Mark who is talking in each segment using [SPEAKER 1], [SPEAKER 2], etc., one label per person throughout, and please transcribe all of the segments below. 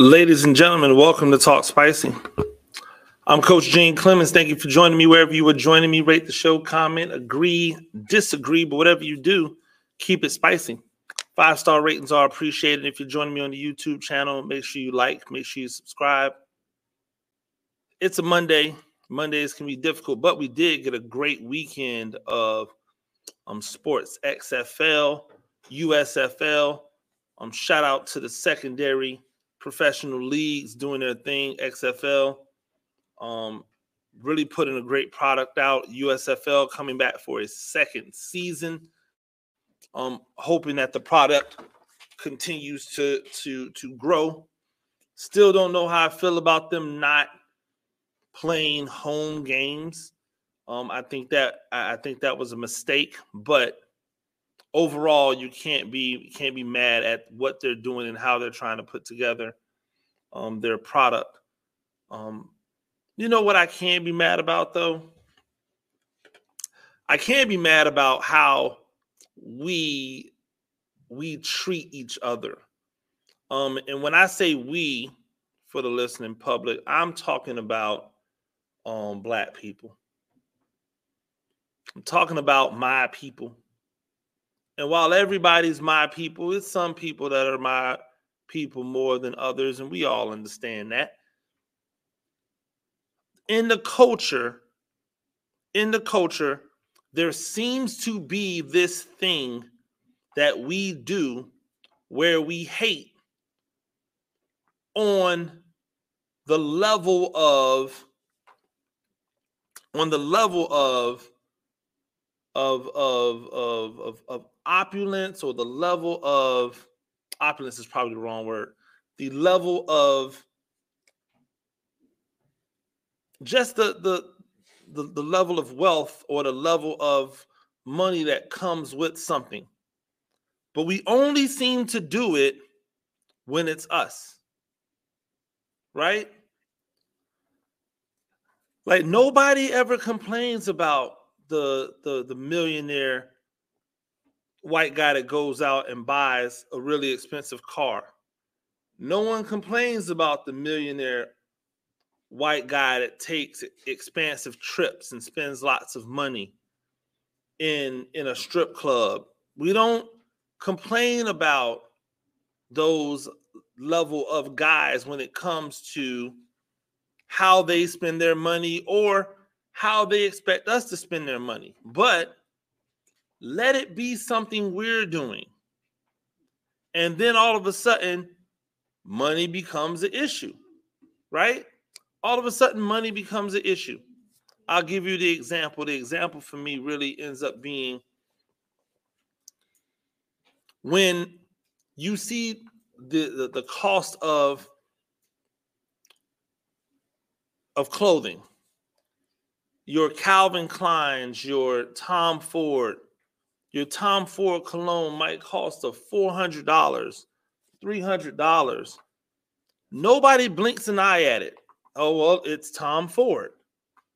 [SPEAKER 1] Ladies and gentlemen, welcome to Talk Spicy. I'm Coach Gene Clemens. Thank you for joining me wherever you are joining me. Rate the show, comment, agree, disagree, but whatever you do, keep it spicy. Five star ratings are appreciated. If you're joining me on the YouTube channel, make sure you like, make sure you subscribe. It's a Monday. Mondays can be difficult, but we did get a great weekend of um, sports XFL, USFL. Um, shout out to the secondary professional leagues doing their thing, XFL. Um, really putting a great product out. USFL coming back for its second season. Um, hoping that the product continues to to to grow. Still don't know how I feel about them not playing home games. Um, I think that I think that was a mistake, but overall, you can't be can't be mad at what they're doing and how they're trying to put together um, their product. Um, you know what I can't be mad about though? I can't be mad about how we we treat each other. Um, and when I say we, for the listening public, I'm talking about um black people. I'm talking about my people. And while everybody's my people, it's some people that are my people more than others, and we all understand that. In the culture, in the culture, there seems to be this thing that we do where we hate on the level of on the level of of of of of, of opulence or the level of opulence is probably the wrong word. The level of just the the the, the level of wealth or the level of money that comes with something. But we only seem to do it when it's us. Right? Like nobody ever complains about the the the millionaire white guy that goes out and buys a really expensive car. No one complains about the millionaire white guy that takes expansive trips and spends lots of money in in a strip club. We don't complain about those level of guys when it comes to how they spend their money or how they expect us to spend their money. But let it be something we're doing. And then all of a sudden, money becomes an issue, right? All of a sudden, money becomes an issue. I'll give you the example. The example for me really ends up being when you see the, the, the cost of of clothing, your Calvin Klein's, your Tom Ford, your Tom Ford cologne might cost a $400, $300. Nobody blinks an eye at it. Oh, well, it's Tom Ford,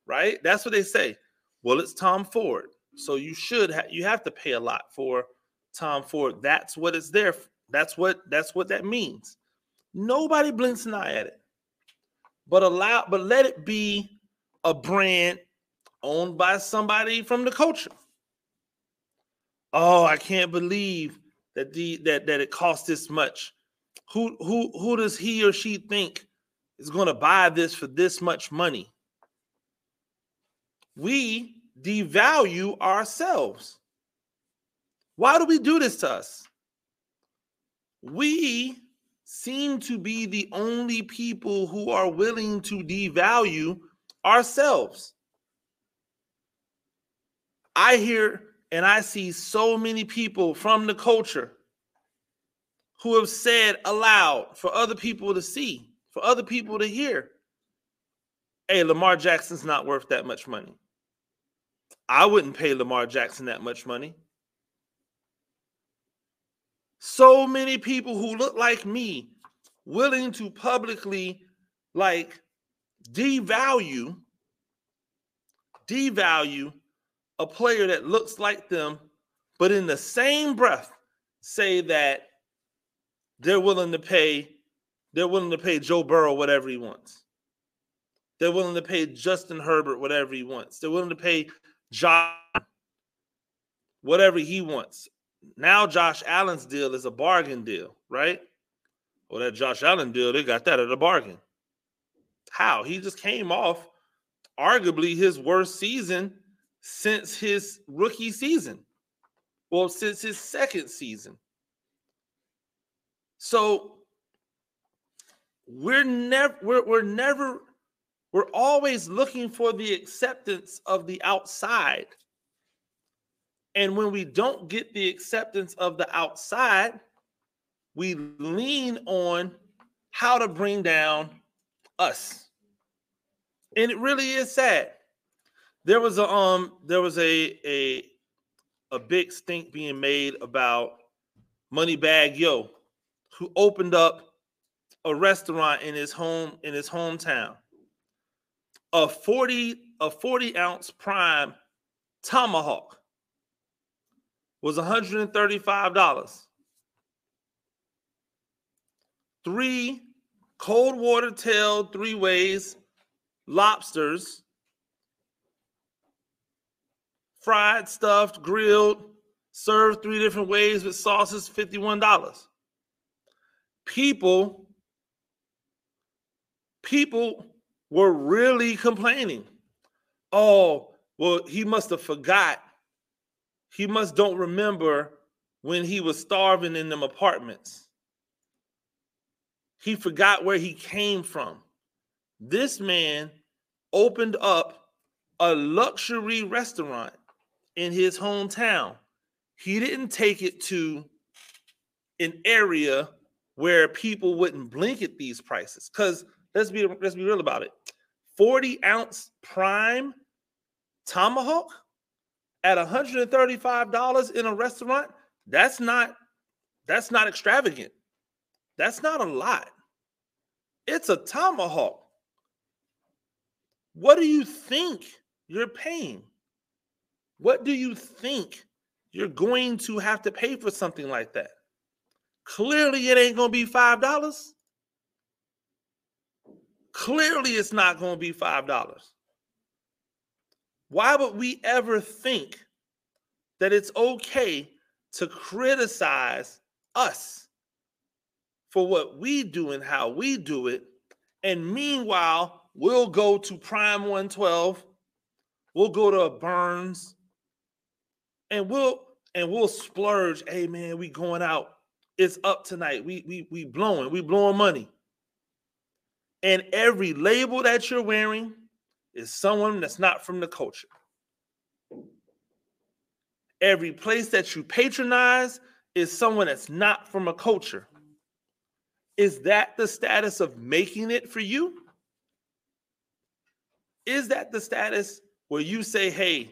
[SPEAKER 1] right? That's what they say. Well, it's Tom Ford. So you should have you have to pay a lot for Tom Ford. That's what it's there. For. That's what that's what that means. Nobody blinks an eye at it. But allow but let it be a brand owned by somebody from the culture oh, I can't believe that the that that it costs this much. Who who who does he or she think is going to buy this for this much money? We devalue ourselves. Why do we do this to us? We seem to be the only people who are willing to devalue ourselves. I hear and I see so many people from the culture who have said aloud for other people to see, for other people to hear, hey, Lamar Jackson's not worth that much money. I wouldn't pay Lamar Jackson that much money. So many people who look like me willing to publicly like devalue devalue a player that looks like them, but in the same breath say that they're willing to pay they're willing to pay Joe Burrow whatever he wants. They're willing to pay Justin Herbert whatever he wants. They're willing to pay John whatever he wants. Now Josh Allen's deal is a bargain deal, right? Well, that Josh Allen deal, they got that at a bargain. How? He just came off arguably his worst season since his rookie season. Well, since his second season. So we're never we're, we're never we're always looking for the acceptance of the outside and when we don't get the acceptance of the outside we lean on how to bring down us and it really is sad there was a um there was a a a big stink being made about Moneybagg Yo who opened up a restaurant in his home in his hometown. A 40 a 40 ounce prime tomahawk was $135. Three cold water tail three ways lobsters fried stuffed grilled served three different ways with sauces $51 people people were really complaining. Oh, well, he must have forgot. He must don't remember when he was starving in them apartments. He forgot where he came from. This man opened up a luxury restaurant in his hometown. He didn't take it to an area where people wouldn't blink at these prices because let's be let's be real about it. 40 ounce prime tomahawk at $135 in a restaurant, that's not that's not extravagant. That's not a lot. It's a tomahawk. What do you think you're paying? What do you think you're going to have to pay for something like that? Clearly, it ain't going to be $5. Clearly, it's not going to be $5. Why would we ever think that it's okay to criticize us for what we do and how we do it? And meanwhile, we'll go to Prime 112, we'll go to Bern's, and we'll and we'll splurge. Hey man, we going out. It's up tonight. We we we blowing, we blowing money. And every label that you're wearing is someone that's not from the culture. Every place that you patronize is someone that's not from a culture. Is that the status of making it for you? Is that the status where you say, hey,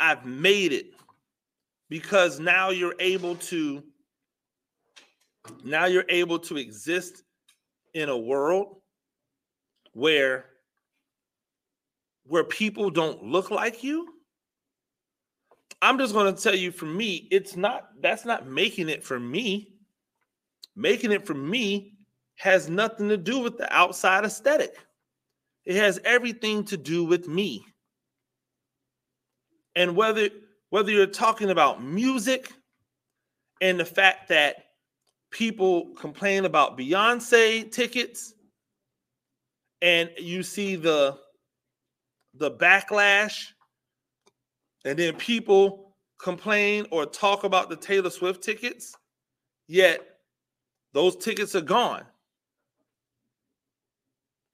[SPEAKER 1] I've made it because now you're able to now you're able to exist in a world where where people don't look like you. I'm just going to tell you for me it's not that's not making it for me. Making it for me has nothing to do with the outside aesthetic. It has everything to do with me. And whether whether you're talking about music and the fact that people complain about Beyonce tickets and you see the the backlash and then people complain or talk about the Taylor Swift tickets yet those tickets are gone.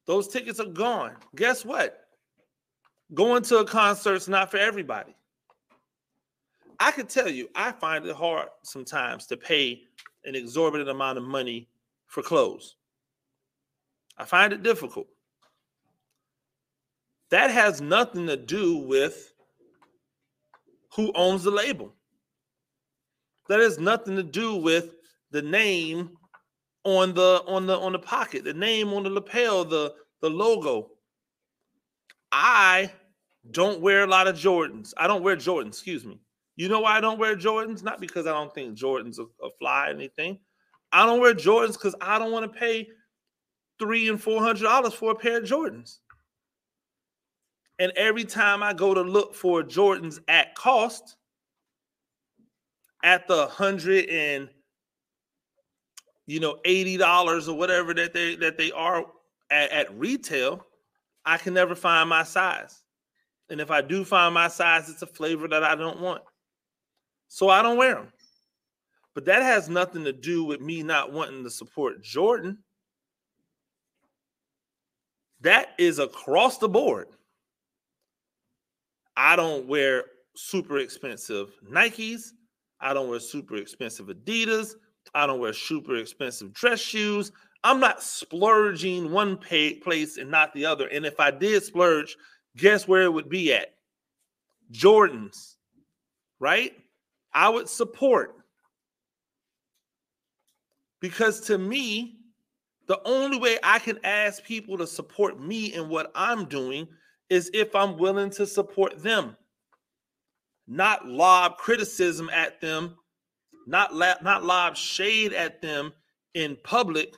[SPEAKER 1] Those tickets are gone. Guess what? Going to a concert's not for everybody i can tell you i find it hard sometimes to pay an exorbitant amount of money for clothes i find it difficult that has nothing to do with who owns the label. That has nothing to do with the name on the on the on the pocket, the name on the lapel, the the logo. I don't wear a lot of Jordans. I don't wear Jordans, excuse me. You know why I don't wear Jordans? Not because I don't think Jordans are, are fly or anything. I don't wear Jordans because I don't want to pay three and four hundred dollars for a pair of Jordans. And every time I go to look for Jordans at cost, at the hundred and you know eighty dollars or whatever that they that they are at, at retail, I can never find my size. And if I do find my size, it's a flavor that I don't want. So I don't wear them. But that has nothing to do with me not wanting to support Jordan. That is across the board. I don't wear super expensive Nikes. I don't wear super expensive Adidas. I don't wear super expensive dress shoes. I'm not splurging one pay, place and not the other. And if I did splurge, guess where it would be at? Jordans, right? I would support. Because to me, the only way I can ask people to support me in what I'm doing is if I'm willing to support them, not lob criticism at them, not la- not lob shade at them in public.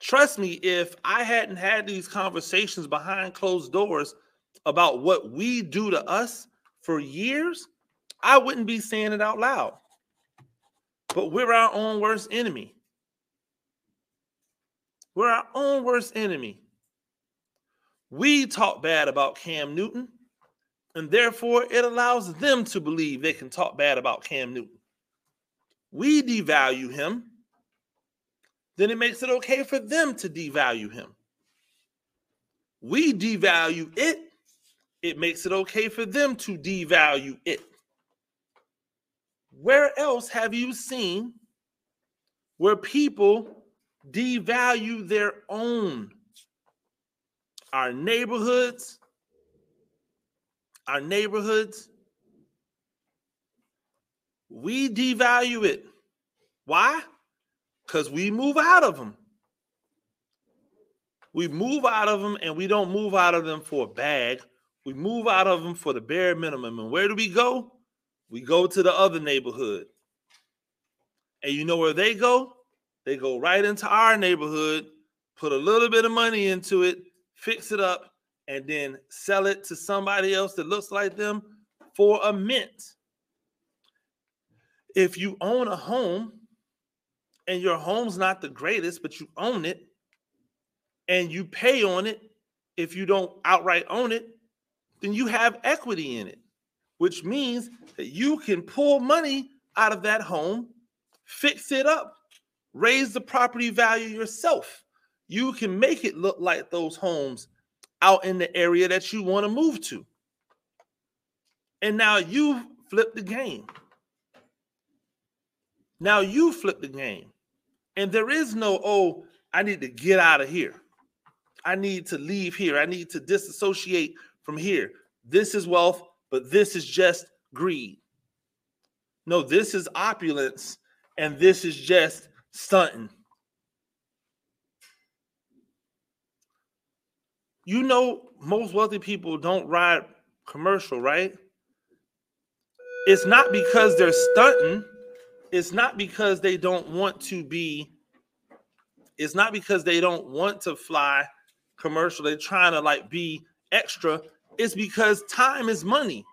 [SPEAKER 1] Trust me, if I hadn't had these conversations behind closed doors about what we do to us for years, I wouldn't be saying it out loud. But we're our own worst enemy. We're our own worst enemy. We talk bad about Cam Newton, and therefore it allows them to believe they can talk bad about Cam Newton. We devalue him, then it makes it okay for them to devalue him. We devalue it, it makes it okay for them to devalue it. Where else have you seen where people devalue their own? Our neighborhoods, our neighborhoods, we devalue it. Why? Because we move out of them. We move out of them and we don't move out of them for a bag. We move out of them for the bare minimum. And where do we go? We go to the other neighborhood. And you know where they go? They go right into our neighborhood, put a little bit of money into it, fix it up, and then sell it to somebody else that looks like them for a mint. If you own a home and your home's not the greatest, but you own it and you pay on it, if you don't outright own it, then you have equity in it which means that you can pull money out of that home, fix it up, raise the property value yourself. You can make it look like those homes out in the area that you want to move to. And now you flip the game. Now you flip the game. And there is no, oh, I need to get out of here. I need to leave here. I need to disassociate from here. This is wealth but this is just greed. No, this is opulence, and this is just stunting. You know, most wealthy people don't ride commercial, right? It's not because they're stunting. It's not because they don't want to be. It's not because they don't want to fly commercial. They're trying to like be extra is because time is money.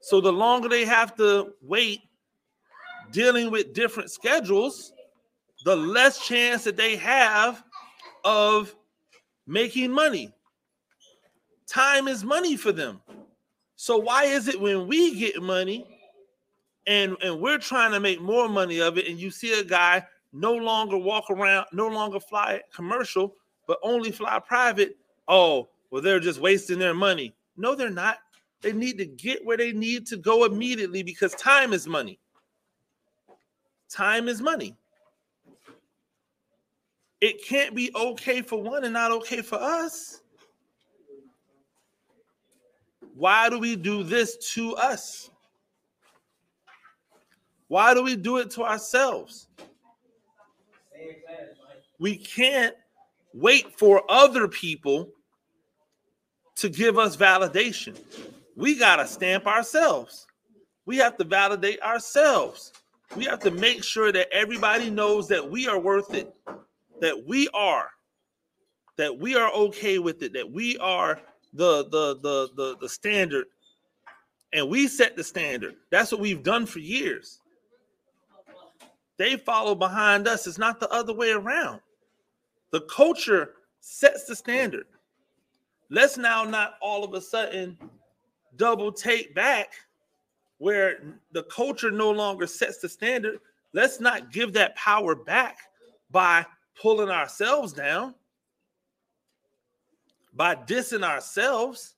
[SPEAKER 1] So the longer they have to wait dealing with different schedules, the less chance that they have of making money. Time is money for them. So why is it when we get money and and we're trying to make more money of it and you see a guy no longer walk around, no longer fly commercial, but only fly private, oh, well, they're just wasting their money. No, they're not. They need to get where they need to go immediately because time is money. Time is money. It can't be okay for one and not okay for us. Why do we do this to us? Why do we do it to ourselves? We can't wait for other people to give us validation. We got to stamp ourselves. We have to validate ourselves. We have to make sure that everybody knows that we are worth it, that we are, that we are okay with it, that we are the the the the, the standard, and we set the standard. That's what we've done for years. They follow behind us. It's not the other way around. The culture sets the standard. Let's now not all of a sudden double take back where the culture no longer sets the standard. Let's not give that power back by pulling ourselves down, by dissing ourselves.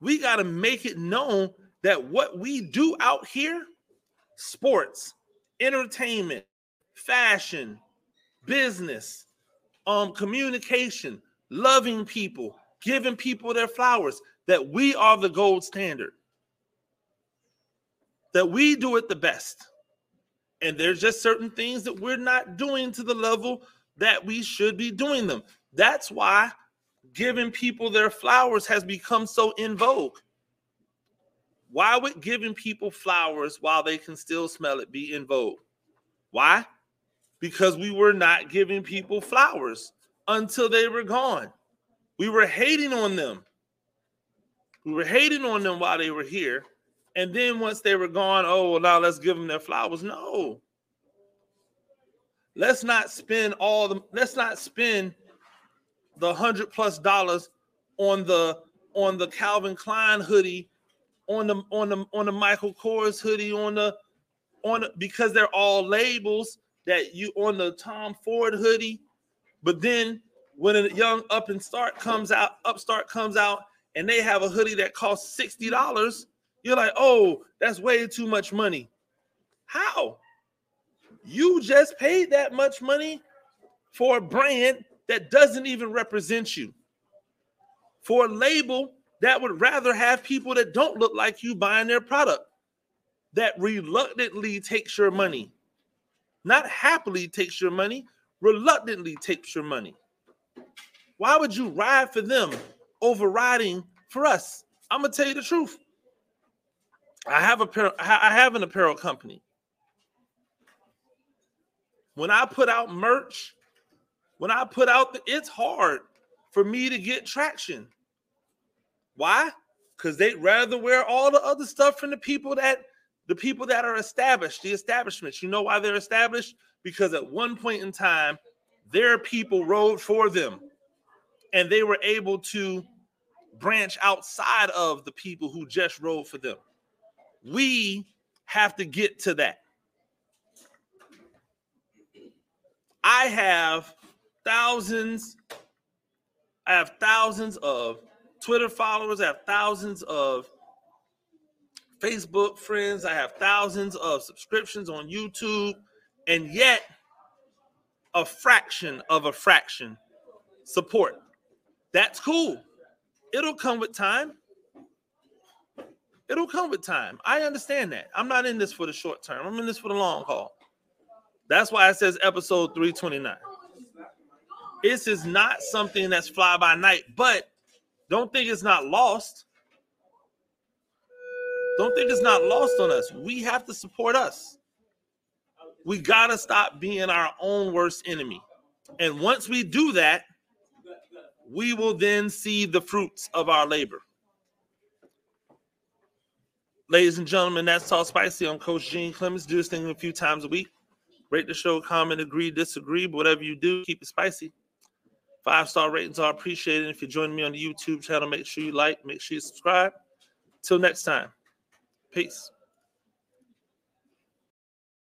[SPEAKER 1] We got to make it known that what we do out here sports, entertainment, fashion, business, um, communication, loving people, giving people their flowers, that we are the gold standard, that we do it the best. And there's just certain things that we're not doing to the level that we should be doing them. That's why giving people their flowers has become so in vogue. Why would giving people flowers while they can still smell it be in vogue? Why? Because we were not giving people flowers until they were gone. We were hating on them. We were hating on them while they were here. And then once they were gone, oh, well, now let's give them their flowers. No. Let's not spend all the let's not spend the hundred plus dollars on the on the Calvin Klein hoodie, on the on the on the Michael Kors hoodie, on the on the, because they're all labels that you on the Tom Ford hoodie, but then when a young up and start comes out, upstart comes out, and they have a hoodie that costs sixty dollars, you're like, oh, that's way too much money. How? You just paid that much money for a brand that doesn't even represent you, for a label that would rather have people that don't look like you buying their product, that reluctantly takes your money, not happily takes your money, reluctantly takes your money. Why would you ride for them over riding for us? I'm gonna tell you the truth. I have a I have an apparel company. When I put out merch, when I put out the, it's hard for me to get traction. Why? Because they'd rather wear all the other stuff from the people that the people that are established, the establishments. You know why they're established? Because at one point in time, their people rode for them and they were able to branch outside of the people who just rode for them. We have to get to that. I have thousands, I have thousands of Twitter followers, I have thousands of Facebook friends, I have thousands of subscriptions on YouTube, and yet a fraction of a fraction support. That's cool. It'll come with time. It'll come with time. I understand that. I'm not in this for the short term. I'm in this for the long haul. That's why it says episode 329. This is not something that's fly by night, but don't think it's not lost. Don't think it's not lost on us. We have to support us. We got to stop being our own worst enemy. And once we do that, we will then see the fruits of our labor. Ladies and gentlemen, that's Talk Spicy. I'm Coach Gene Clemens. Do this thing a few times a week. Rate the show, comment, agree, disagree, but whatever you do, keep it spicy. Five star ratings are appreciated. If you're joining me on the YouTube channel, make sure you like, make sure you subscribe. Till next time, peace.